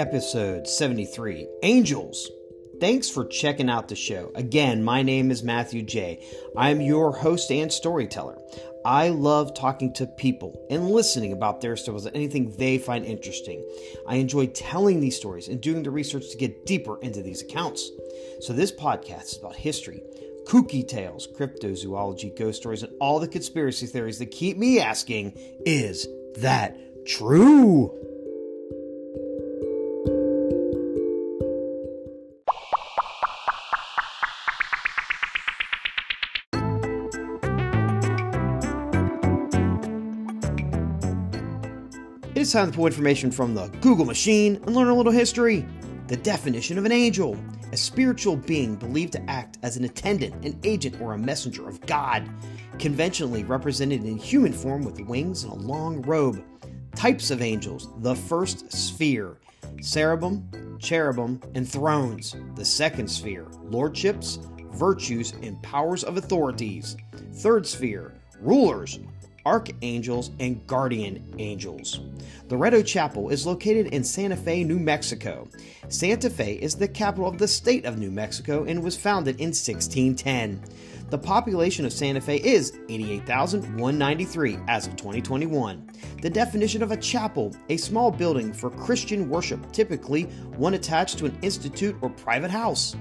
Episode 73 Angels. Thanks for checking out the show. Again, my name is Matthew J. I am your host and storyteller. I love talking to people and listening about their stories and anything they find interesting. I enjoy telling these stories and doing the research to get deeper into these accounts. So, this podcast is about history, kooky tales, cryptozoology, ghost stories, and all the conspiracy theories that keep me asking is that true? It is time to pull information from the Google machine and learn a little history. The definition of an angel a spiritual being believed to act as an attendant, an agent, or a messenger of God, conventionally represented in human form with wings and a long robe. Types of angels the first sphere, cherubim, cherubim, and thrones. The second sphere, lordships, virtues, and powers of authorities. Third sphere, rulers, archangels, and guardian angels. Loretto Chapel is located in Santa Fe, New Mexico. Santa Fe is the capital of the state of New Mexico and was founded in 1610. The population of Santa Fe is 88,193 as of 2021. The definition of a chapel, a small building for Christian worship, typically one attached to an institute or private house.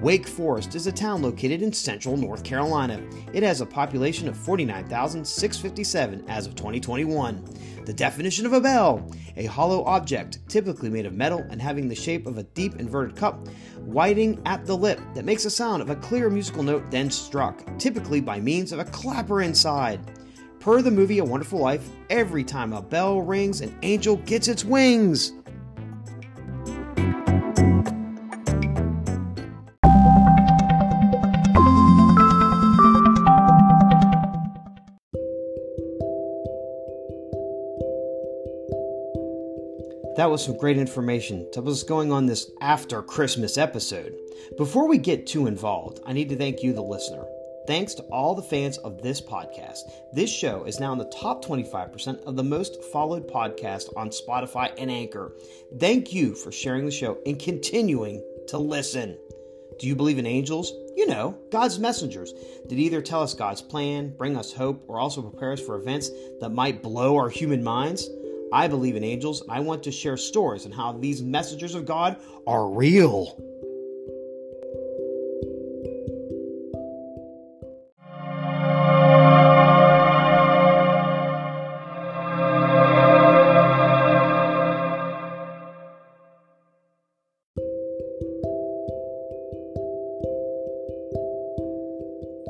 Wake Forest is a town located in central North Carolina. It has a population of 49,657 as of 2021. The definition of a bell a hollow object, typically made of metal and having the shape of a deep inverted cup, widening at the lip that makes a sound of a clear musical note then struck, typically by means of a clapper inside. Per the movie A Wonderful Life, every time a bell rings, an angel gets its wings. That was some great information to what's going on this after Christmas episode. Before we get too involved, I need to thank you, the listener. Thanks to all the fans of this podcast. This show is now in the top 25% of the most followed podcast on Spotify and Anchor. Thank you for sharing the show and continuing to listen. Do you believe in angels? You know, God's messengers that either tell us God's plan, bring us hope, or also prepare us for events that might blow our human minds. I believe in angels, and I want to share stories on how these messengers of God are real.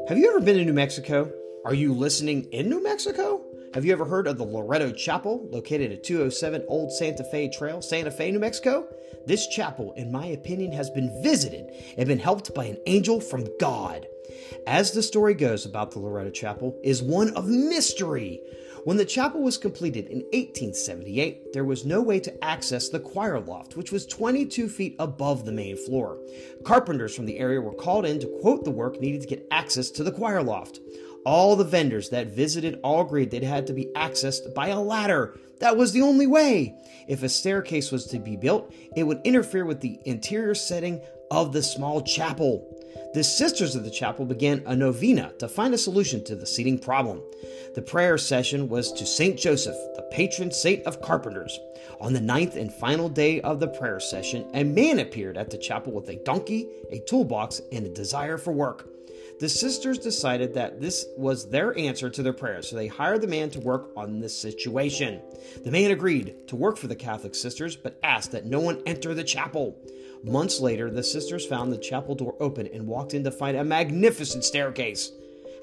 Have you ever been to New Mexico? Are you listening in New Mexico? Have you ever heard of the Loretto Chapel, located at 207 Old Santa Fe Trail, Santa Fe, New Mexico? This chapel, in my opinion, has been visited and been helped by an angel from God. As the story goes about the Loretto Chapel, is one of mystery. When the chapel was completed in 1878, there was no way to access the choir loft, which was 22 feet above the main floor. Carpenters from the area were called in to quote the work needed to get access to the choir loft. All the vendors that visited all agreed that had to be accessed by a ladder. That was the only way. If a staircase was to be built, it would interfere with the interior setting of the small chapel. The sisters of the chapel began a novena to find a solution to the seating problem. The prayer session was to St. Joseph, the patron saint of carpenters. On the ninth and final day of the prayer session, a man appeared at the chapel with a donkey, a toolbox, and a desire for work. The sisters decided that this was their answer to their prayers, so they hired the man to work on this situation. The man agreed to work for the Catholic sisters, but asked that no one enter the chapel. Months later, the sisters found the chapel door open and walked in to find a magnificent staircase.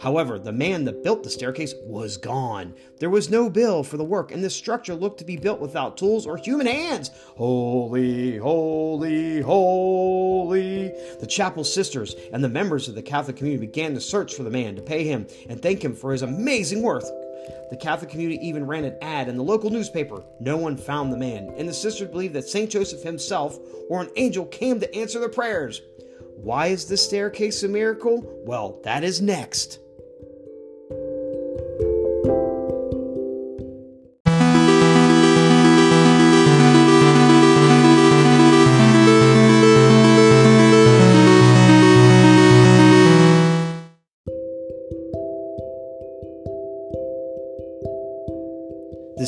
However, the man that built the staircase was gone. There was no bill for the work, and the structure looked to be built without tools or human hands. Holy, holy, holy. The chapel sisters and the members of the Catholic community began to search for the man to pay him and thank him for his amazing work. The Catholic community even ran an ad in the local newspaper. No one found the man, and the sisters believed that St. Joseph himself or an angel came to answer their prayers. Why is this staircase a miracle? Well, that is next.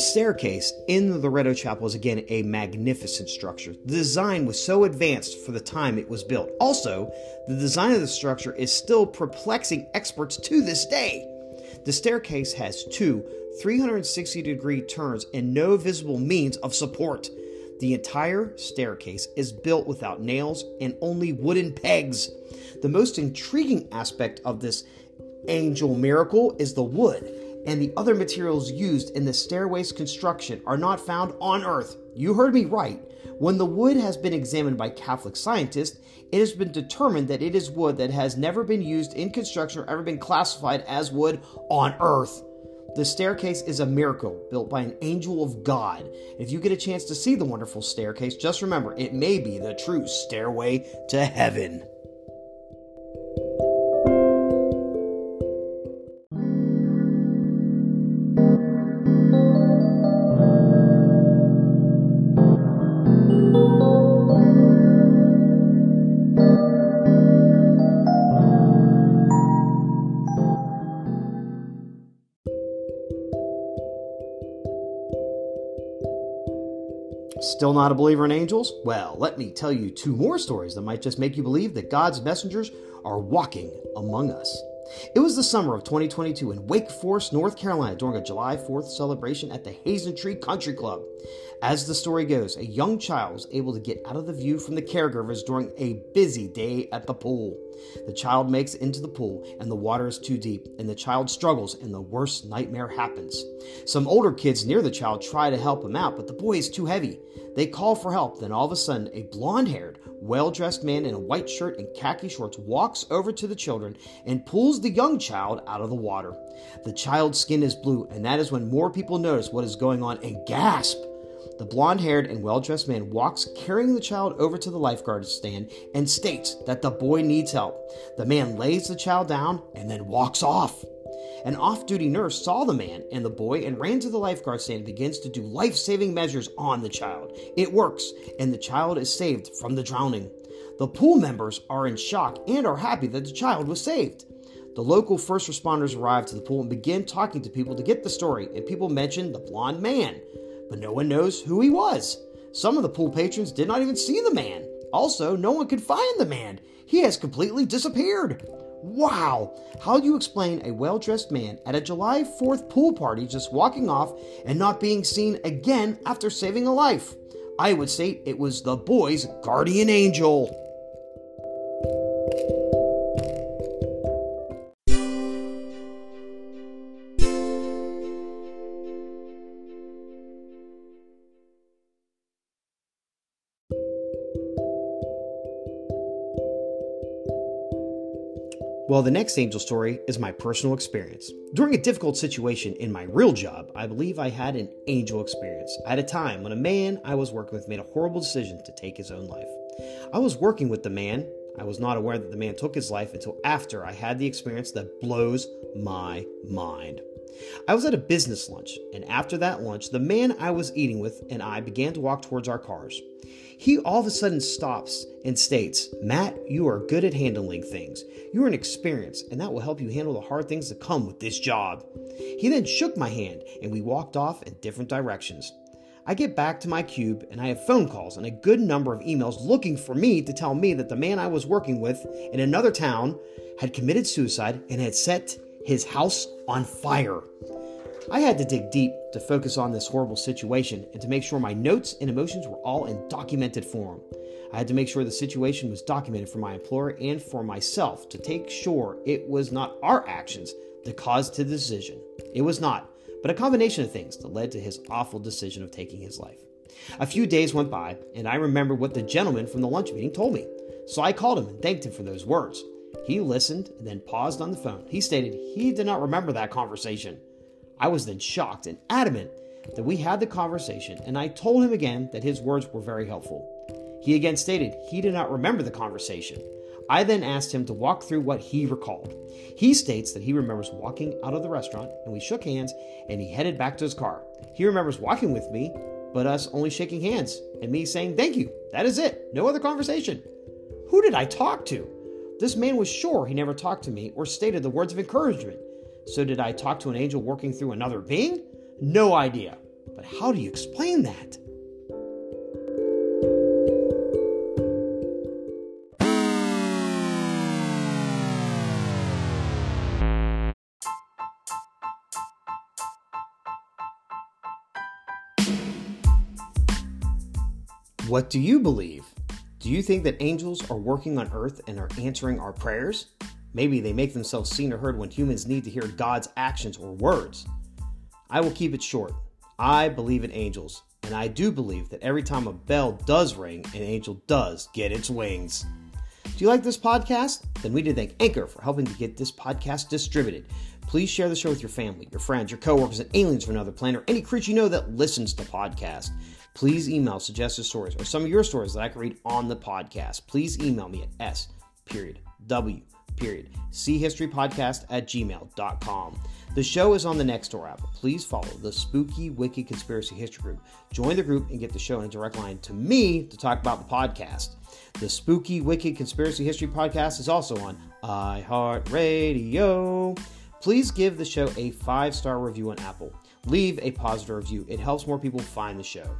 Staircase in the Loretto Chapel is again a magnificent structure. The design was so advanced for the time it was built. Also, the design of the structure is still perplexing experts to this day. The staircase has two 360 degree turns and no visible means of support. The entire staircase is built without nails and only wooden pegs. The most intriguing aspect of this angel miracle is the wood and the other materials used in the stairway's construction are not found on Earth. You heard me right. When the wood has been examined by Catholic scientists, it has been determined that it is wood that has never been used in construction or ever been classified as wood on Earth. The staircase is a miracle built by an angel of God. If you get a chance to see the wonderful staircase, just remember it may be the true stairway to heaven. Still not a believer in angels? Well, let me tell you two more stories that might just make you believe that God's messengers are walking among us. It was the summer of 2022 in Wake Forest, North Carolina, during a July 4th celebration at the Hasentree Country Club. As the story goes, a young child was able to get out of the view from the caregivers during a busy day at the pool. The child makes it into the pool, and the water is too deep, and the child struggles, and the worst nightmare happens. Some older kids near the child try to help him out, but the boy is too heavy. They call for help, then all of a sudden, a blond haired, well dressed man in a white shirt and khaki shorts walks over to the children and pulls the young child out of the water. The child's skin is blue, and that is when more people notice what is going on and gasp. The blond haired and well dressed man walks carrying the child over to the lifeguard stand and states that the boy needs help. The man lays the child down and then walks off. An off duty nurse saw the man and the boy and ran to the lifeguard stand and begins to do life saving measures on the child. It works, and the child is saved from the drowning. The pool members are in shock and are happy that the child was saved. The local first responders arrive to the pool and begin talking to people to get the story, and people mention the blond man but no one knows who he was. Some of the pool patrons did not even see the man. Also, no one could find the man. He has completely disappeared. Wow! How do you explain a well dressed man at a July 4th pool party just walking off and not being seen again after saving a life? I would say it was the boy's guardian angel. Well, the next angel story is my personal experience. During a difficult situation in my real job, I believe I had an angel experience. Had a time when a man I was working with made a horrible decision to take his own life. I was working with the man. I was not aware that the man took his life until after I had the experience that blows my mind. I was at a business lunch, and after that lunch, the man I was eating with and I began to walk towards our cars. He all of a sudden stops and states, Matt, you are good at handling things. You're an experience, and that will help you handle the hard things that come with this job. He then shook my hand, and we walked off in different directions. I get back to my cube and I have phone calls and a good number of emails looking for me to tell me that the man I was working with in another town had committed suicide and had set his house on fire. I had to dig deep to focus on this horrible situation and to make sure my notes and emotions were all in documented form. I had to make sure the situation was documented for my employer and for myself to take sure it was not our actions that caused the decision. It was not, but a combination of things that led to his awful decision of taking his life. A few days went by, and I remembered what the gentleman from the lunch meeting told me. So I called him and thanked him for those words. He listened and then paused on the phone. He stated he did not remember that conversation. I was then shocked and adamant that we had the conversation, and I told him again that his words were very helpful. He again stated he did not remember the conversation. I then asked him to walk through what he recalled. He states that he remembers walking out of the restaurant and we shook hands and he headed back to his car. He remembers walking with me, but us only shaking hands and me saying thank you. That is it. No other conversation. Who did I talk to? This man was sure he never talked to me or stated the words of encouragement. So, did I talk to an angel working through another being? No idea. But how do you explain that? What do you believe? Do you think that angels are working on earth and are answering our prayers? Maybe they make themselves seen or heard when humans need to hear God's actions or words. I will keep it short. I believe in angels, and I do believe that every time a bell does ring, an angel does get its wings. Do you like this podcast? Then we need to thank Anchor for helping to get this podcast distributed. Please share the show with your family, your friends, your coworkers, and aliens from another planet, or any creature you know that listens to podcasts. Please email suggested stories or some of your stories that I can read on the podcast. Please email me at s period w period Podcast at gmail.com. The show is on the Nextdoor app. Please follow the Spooky Wicked Conspiracy History Group. Join the group and get the show in a direct line to me to talk about the podcast. The Spooky Wicked Conspiracy History Podcast is also on iHeartRadio. Please give the show a five star review on Apple. Leave a positive review, it helps more people find the show.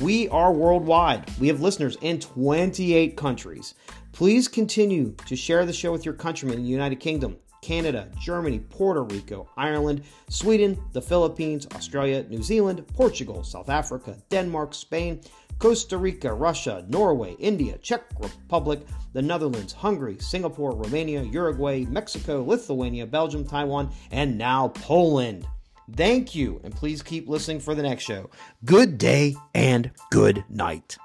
We are worldwide. We have listeners in 28 countries. Please continue to share the show with your countrymen in the United Kingdom, Canada, Germany, Puerto Rico, Ireland, Sweden, the Philippines, Australia, New Zealand, Portugal, South Africa, Denmark, Spain, Costa Rica, Russia, Norway, India, Czech Republic, the Netherlands, Hungary, Singapore, Romania, Uruguay, Mexico, Lithuania, Belgium, Taiwan, and now Poland. Thank you, and please keep listening for the next show. Good day and good night.